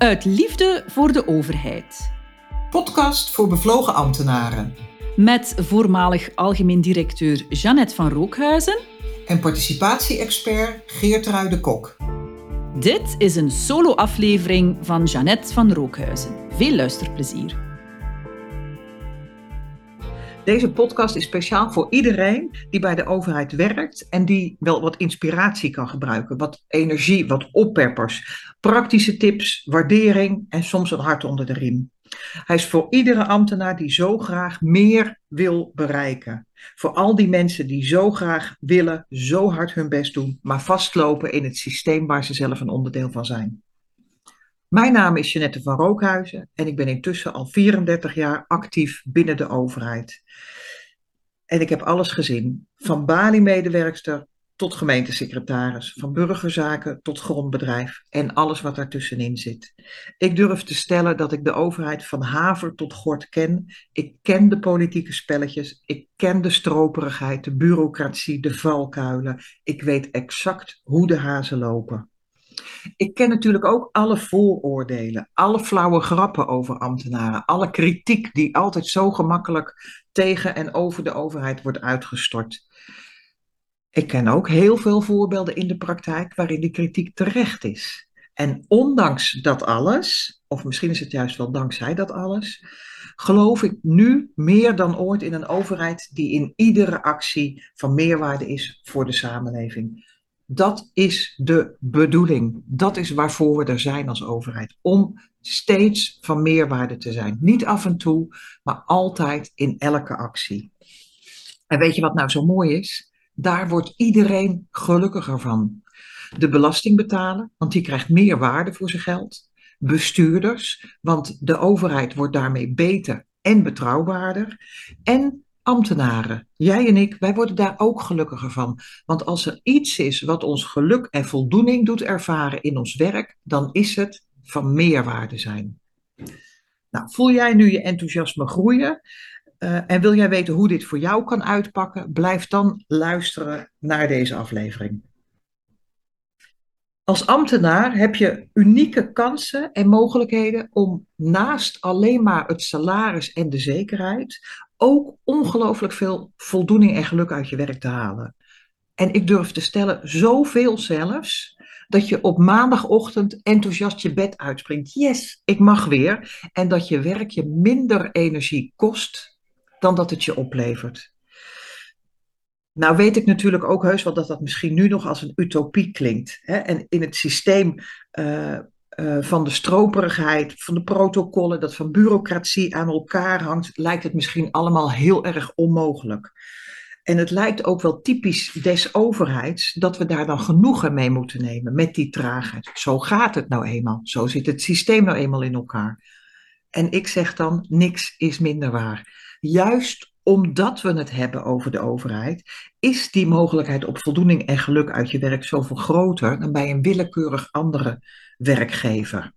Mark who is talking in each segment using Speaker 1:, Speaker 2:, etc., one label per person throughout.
Speaker 1: Uit liefde voor de overheid.
Speaker 2: Podcast voor bevlogen ambtenaren.
Speaker 1: Met voormalig algemeen directeur Jeannette van Rookhuizen.
Speaker 2: En participatie-expert Geert de Kok.
Speaker 1: Dit is een solo-aflevering van Jeannette van Rookhuizen. Veel luisterplezier.
Speaker 2: Deze podcast is speciaal voor iedereen die bij de overheid werkt en die wel wat inspiratie kan gebruiken, wat energie, wat oppeppers, praktische tips, waardering en soms een hart onder de riem. Hij is voor iedere ambtenaar die zo graag meer wil bereiken. Voor al die mensen die zo graag willen, zo hard hun best doen, maar vastlopen in het systeem waar ze zelf een onderdeel van zijn. Mijn naam is Jeanette van Rookhuizen en ik ben intussen al 34 jaar actief binnen de overheid. En ik heb alles gezien, van Bali-medewerkster tot gemeentesecretaris, van burgerzaken tot grondbedrijf en alles wat daartussenin zit. Ik durf te stellen dat ik de overheid van haver tot gort ken. Ik ken de politieke spelletjes, ik ken de stroperigheid, de bureaucratie, de valkuilen. Ik weet exact hoe de hazen lopen. Ik ken natuurlijk ook alle vooroordelen, alle flauwe grappen over ambtenaren, alle kritiek die altijd zo gemakkelijk tegen en over de overheid wordt uitgestort. Ik ken ook heel veel voorbeelden in de praktijk waarin die kritiek terecht is. En ondanks dat alles, of misschien is het juist wel dankzij dat alles, geloof ik nu meer dan ooit in een overheid die in iedere actie van meerwaarde is voor de samenleving. Dat is de bedoeling. Dat is waarvoor we er zijn als overheid. Om steeds van meerwaarde te zijn. Niet af en toe, maar altijd in elke actie. En weet je wat nou zo mooi is? Daar wordt iedereen gelukkiger van. De belasting betalen, want die krijgt meer waarde voor zijn geld. Bestuurders, want de overheid wordt daarmee beter en betrouwbaarder. En ambtenaren, jij en ik, wij worden daar ook gelukkiger van. Want als er iets is wat ons geluk en voldoening doet ervaren in ons werk, dan is het van meerwaarde zijn. Nou, voel jij nu je enthousiasme groeien? Uh, en wil jij weten hoe dit voor jou kan uitpakken? Blijf dan luisteren naar deze aflevering. Als ambtenaar heb je unieke kansen en mogelijkheden om naast alleen maar het salaris en de zekerheid ook ongelooflijk veel voldoening en geluk uit je werk te halen. En ik durf te stellen, zoveel zelfs, dat je op maandagochtend enthousiast je bed uitspringt. Yes, ik mag weer. En dat je werk je minder energie kost dan dat het je oplevert. Nou weet ik natuurlijk ook heus wel dat dat misschien nu nog als een utopie klinkt. Hè? En in het systeem uh, uh, van de stroperigheid, van de protocollen, dat van bureaucratie aan elkaar hangt, lijkt het misschien allemaal heel erg onmogelijk. En het lijkt ook wel typisch des overheids dat we daar dan genoegen mee moeten nemen met die traagheid. Zo gaat het nou eenmaal. Zo zit het systeem nou eenmaal in elkaar. En ik zeg dan, niks is minder waar. Juist omdat we het hebben over de overheid, is die mogelijkheid op voldoening en geluk uit je werk zoveel groter dan bij een willekeurig andere werkgever.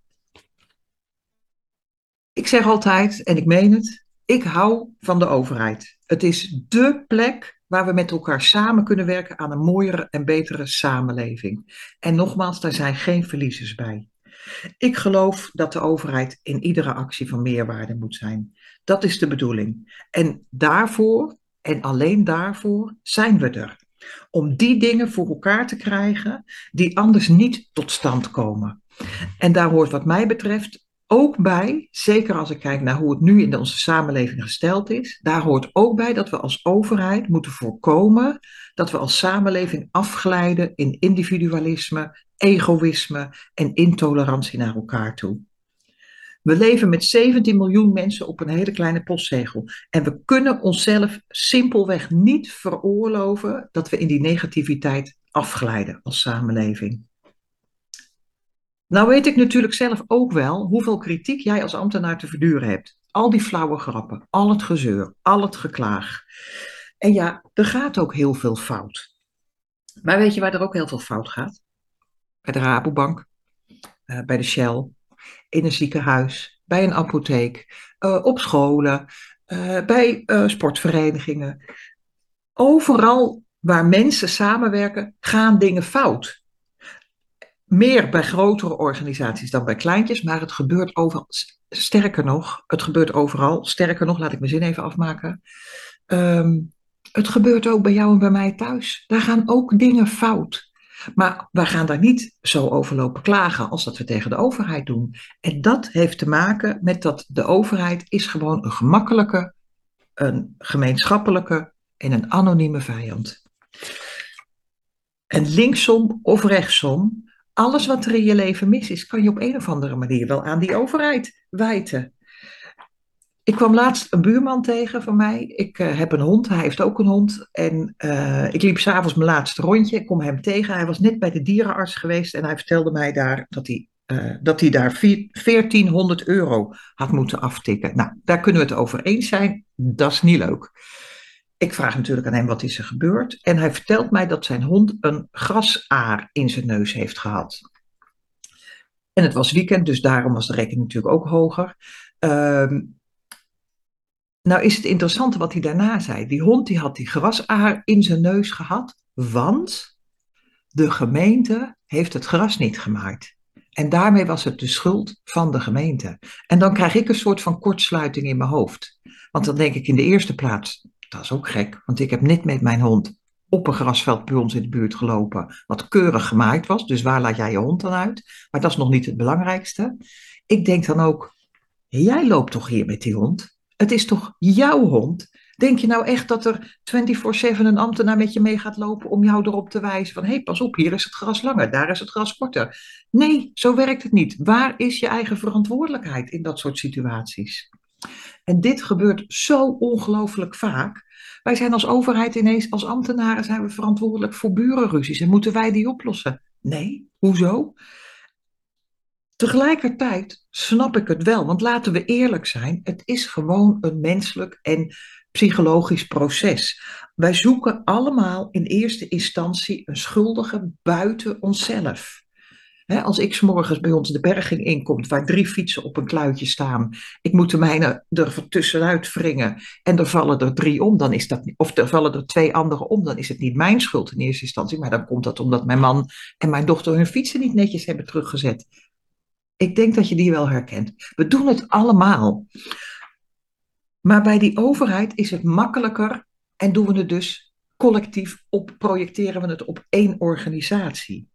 Speaker 2: Ik zeg altijd, en ik meen het, ik hou van de overheid. Het is dé plek waar we met elkaar samen kunnen werken aan een mooiere en betere samenleving. En nogmaals, daar zijn geen verliezers bij. Ik geloof dat de overheid in iedere actie van meerwaarde moet zijn. Dat is de bedoeling. En daarvoor, en alleen daarvoor, zijn we er. Om die dingen voor elkaar te krijgen die anders niet tot stand komen. En daar hoort wat mij betreft ook bij, zeker als ik kijk naar hoe het nu in onze samenleving gesteld is, daar hoort ook bij dat we als overheid moeten voorkomen dat we als samenleving afglijden in individualisme, egoïsme en intolerantie naar elkaar toe. We leven met 17 miljoen mensen op een hele kleine postzegel. En we kunnen onszelf simpelweg niet veroorloven dat we in die negativiteit afglijden als samenleving. Nou weet ik natuurlijk zelf ook wel hoeveel kritiek jij als ambtenaar te verduren hebt. Al die flauwe grappen, al het gezeur, al het geklaag. En ja, er gaat ook heel veel fout. Maar weet je waar er ook heel veel fout gaat? Bij de Rabobank, uh, bij de Shell, in een ziekenhuis, bij een apotheek, uh, op scholen, uh, bij sportverenigingen. Overal waar mensen samenwerken, gaan dingen fout. Meer bij grotere organisaties dan bij kleintjes, maar het gebeurt overal. Sterker nog, het gebeurt overal. Sterker nog, laat ik mijn zin even afmaken. Ehm, het gebeurt ook bij jou en bij mij thuis. Daar gaan ook dingen fout. Maar wij gaan daar niet zo over lopen klagen als dat we tegen de overheid doen. En dat heeft te maken met dat de overheid is gewoon een gemakkelijke, een gemeenschappelijke en een anonieme vijand. En linksom of rechtsom, alles wat er in je leven mis is, kan je op een of andere manier wel aan die overheid wijten. Ik kwam laatst een buurman tegen van mij. Ik uh, heb een hond, hij heeft ook een hond. En uh, ik liep s'avonds mijn laatste rondje. Ik kom hem tegen. Hij was net bij de dierenarts geweest en hij vertelde mij daar dat hij, uh, dat hij daar 1400 euro had moeten aftikken. Nou, daar kunnen we het over eens zijn. Dat is niet leuk. Ik vraag natuurlijk aan hem wat is er gebeurd. En hij vertelt mij dat zijn hond een grasaar in zijn neus heeft gehad. En het was weekend, dus daarom was de rekening natuurlijk ook hoger. Uh, nou is het interessante wat hij daarna zei. Die hond die had die grasaar in zijn neus gehad, want de gemeente heeft het gras niet gemaakt. En daarmee was het de schuld van de gemeente. En dan krijg ik een soort van kortsluiting in mijn hoofd. Want dan denk ik in de eerste plaats, dat is ook gek, want ik heb net met mijn hond op een grasveld bij ons in de buurt gelopen, wat keurig gemaaid was. Dus waar laat jij je hond dan uit? Maar dat is nog niet het belangrijkste. Ik denk dan ook, jij loopt toch hier met die hond? Het is toch jouw hond? Denk je nou echt dat er 24-7 een ambtenaar met je mee gaat lopen om jou erop te wijzen van hé, hey, pas op, hier is het gras langer, daar is het gras korter. Nee, zo werkt het niet. Waar is je eigen verantwoordelijkheid in dat soort situaties? En dit gebeurt zo ongelooflijk vaak. Wij zijn als overheid ineens, als ambtenaren zijn we verantwoordelijk voor burenruzies en moeten wij die oplossen? Nee, hoezo? Tegelijkertijd snap ik het wel, want laten we eerlijk zijn, het is gewoon een menselijk en psychologisch proces. Wij zoeken allemaal in eerste instantie een schuldige buiten onszelf. Als ik morgens bij ons de berging inkomt, waar drie fietsen op een kluitje staan, ik moet de mijne er tussenuit wringen en er vallen er drie om, dan is dat, of er vallen er twee anderen om, dan is het niet mijn schuld in eerste instantie, maar dan komt dat omdat mijn man en mijn dochter hun fietsen niet netjes hebben teruggezet. Ik denk dat je die wel herkent. We doen het allemaal. Maar bij die overheid is het makkelijker en doen we het dus collectief op, projecteren we het op één organisatie.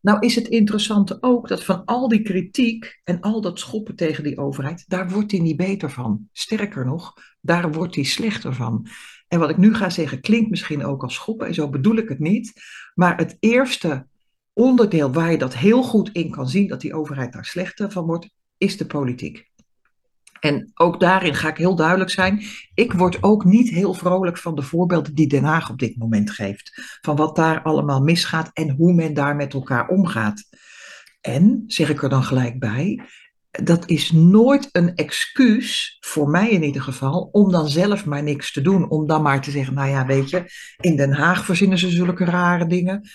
Speaker 2: Nou is het interessante ook dat van al die kritiek en al dat schoppen tegen die overheid, daar wordt hij niet beter van. Sterker nog, daar wordt hij slechter van. En wat ik nu ga zeggen klinkt misschien ook als schoppen, en zo bedoel ik het niet. Maar het eerste onderdeel waar je dat heel goed in kan zien, dat die overheid daar slechter van wordt, is de politiek. En ook daarin ga ik heel duidelijk zijn. Ik word ook niet heel vrolijk van de voorbeelden die Den Haag op dit moment geeft. Van wat daar allemaal misgaat en hoe men daar met elkaar omgaat. En, zeg ik er dan gelijk bij, dat is nooit een excuus, voor mij in ieder geval, om dan zelf maar niks te doen. Om dan maar te zeggen, nou ja, weet je, in Den Haag verzinnen ze zulke rare dingen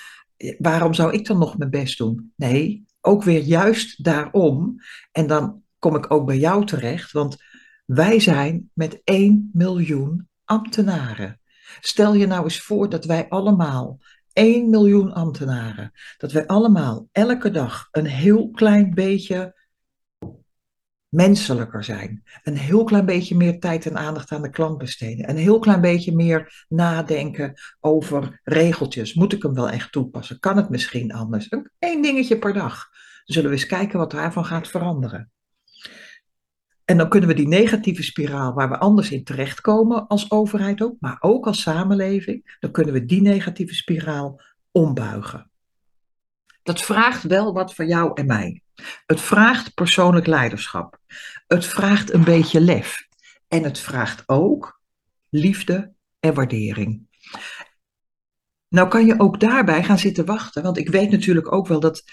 Speaker 2: waarom zou ik dan nog mijn best doen? Nee, ook weer juist daarom. En dan kom ik ook bij jou terecht, want wij zijn met 1 miljoen ambtenaren. Stel je nou eens voor dat wij allemaal 1 miljoen ambtenaren, dat wij allemaal elke dag een heel klein beetje menselijker zijn. Een heel klein beetje meer tijd en aandacht aan de klant besteden. Een heel klein beetje meer nadenken over regeltjes. Moet ik hem wel echt toepassen? Kan het misschien anders? Eén dingetje per dag. zullen we eens kijken wat daarvan gaat veranderen. En dan kunnen we die negatieve spiraal waar we anders in terechtkomen als overheid ook, maar ook als samenleving, dan kunnen we die negatieve spiraal ombuigen. Dat vraagt wel wat van jou en mij. Het vraagt persoonlijk leiderschap. Het vraagt een beetje lef. En het vraagt ook liefde en waardering. Nou kan je ook daarbij gaan zitten wachten, want ik weet natuurlijk ook wel dat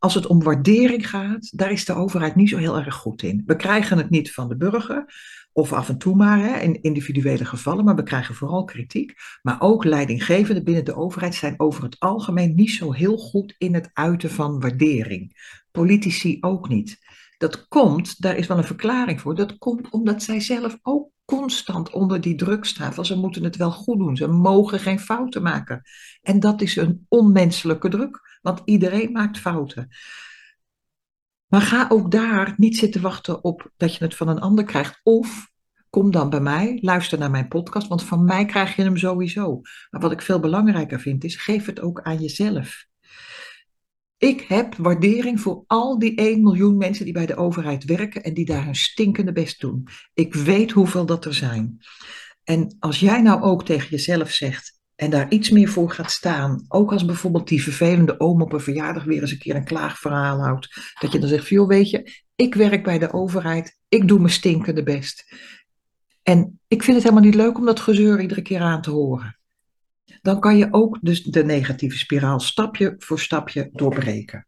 Speaker 2: als het om waardering gaat, daar is de overheid niet zo heel erg goed in. We krijgen het niet van de burger, of af en toe maar hè, in individuele gevallen, maar we krijgen vooral kritiek. Maar ook leidinggevenden binnen de overheid zijn over het algemeen niet zo heel goed in het uiten van waardering. Politici ook niet. Dat komt, daar is wel een verklaring voor, dat komt omdat zij zelf ook constant onder die druk staan van ze moeten het wel goed doen, ze mogen geen fouten maken. En dat is een onmenselijke druk, Want iedereen maakt fouten. Maar ga ook daar niet zitten wachten op dat je het van een ander krijgt. Of kom dan bij mij, luister naar mijn podcast, want van mij krijg je hem sowieso. Maar wat ik veel belangrijker vind is, geef het ook aan jezelf. Ik heb waardering voor al die 1 miljoen mensen die bij de overheid werken en die daar hun stinkende best doen. Ik weet hoeveel dat er zijn. En als jij nou ook tegen jezelf zegt en daar iets meer voor gaat staan, ook als bijvoorbeeld die vervelende oom op een verjaardag weer eens een keer een klaagverhaal houdt, dat je dan zegt, joh, weet je, ik werk bij de overheid, ik doe mijn stinkende best. En ik vind het helemaal niet leuk om dat gezeur iedere keer aan te horen dan kan je ook dus de negatieve spiraal stapje voor stapje doorbreken.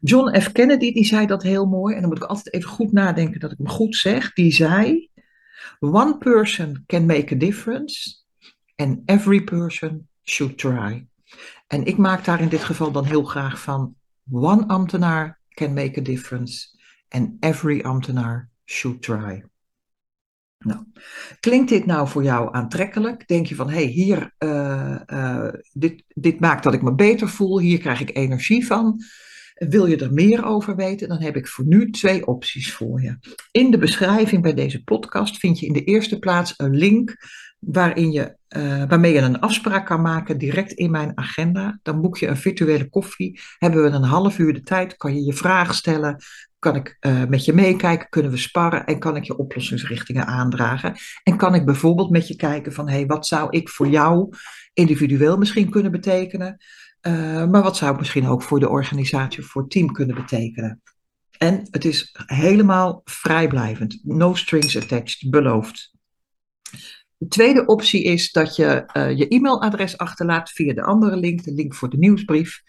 Speaker 2: John F. Kennedy die zei dat heel mooi, en dan moet ik altijd even goed nadenken dat ik hem goed zeg. Die zei: One person can make a difference, and every person should try. En ik maak daar in dit geval dan heel graag van: One ambtenaar can make a difference, and every ambtenaar should try. Nou, klinkt dit nou voor jou aantrekkelijk? Denk je van, hé, hey, hier, uh, uh, dit, dit maakt dat ik me beter voel, hier krijg ik energie van. Wil je er meer over weten, dan heb ik voor nu twee opties voor je. In de beschrijving bij deze podcast vind je in de eerste plaats een link waarin je, uh, waarmee je een afspraak kan maken direct in mijn agenda. Dan boek je een virtuele koffie, hebben we een half uur de tijd, kan je je vragen stellen, kan ik uh, met je meekijken, kunnen we sparren en kan ik je oplossingsrichtingen aandragen. En kan ik bijvoorbeeld met je kijken van, hé, hey, wat zou ik voor jou individueel misschien kunnen betekenen? Uh, maar wat zou het misschien ook voor de organisatie voor het team kunnen betekenen? En het is helemaal vrijblijvend. No strings attached, beloofd. De tweede optie is dat je uh, je e-mailadres achterlaat via de andere link, de link voor de nieuwsbrief.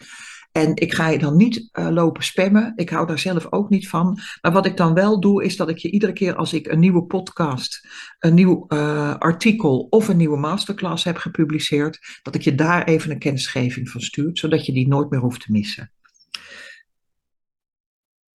Speaker 2: En ik ga je dan niet uh, lopen spammen. Ik hou daar zelf ook niet van. Maar wat ik dan wel doe, is dat ik je iedere keer als ik een nieuwe podcast, een nieuw uh, artikel of een nieuwe masterclass heb gepubliceerd, dat ik je daar even een kennisgeving van stuur, zodat je die nooit meer hoeft te missen.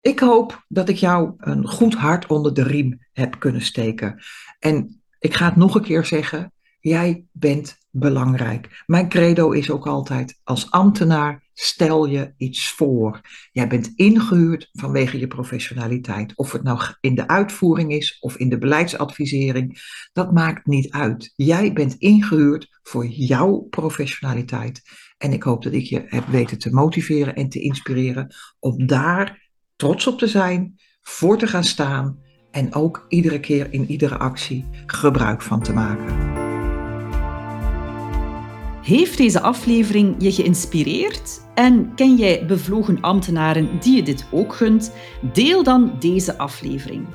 Speaker 2: Ik hoop dat ik jou een goed hart onder de riem heb kunnen steken. En ik ga het nog een keer zeggen. Jij bent belangrijk. Mijn credo is ook altijd: als ambtenaar stel je iets voor. Jij bent ingehuurd vanwege je professionaliteit. Of het nou in de uitvoering is of in de beleidsadvisering, dat maakt niet uit. Jij bent ingehuurd voor jouw professionaliteit. En ik hoop dat ik je heb weten te motiveren en te inspireren om daar trots op te zijn, voor te gaan staan en ook iedere keer in iedere actie gebruik van te maken.
Speaker 1: Heeft deze aflevering je geïnspireerd? En ken jij bevlogen ambtenaren die je dit ook gunt? Deel dan deze aflevering.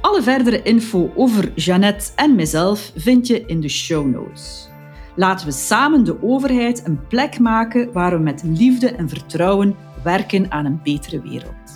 Speaker 1: Alle verdere info over Jeannette en mezelf vind je in de show notes. Laten we samen de overheid een plek maken waar we met liefde en vertrouwen werken aan een betere wereld.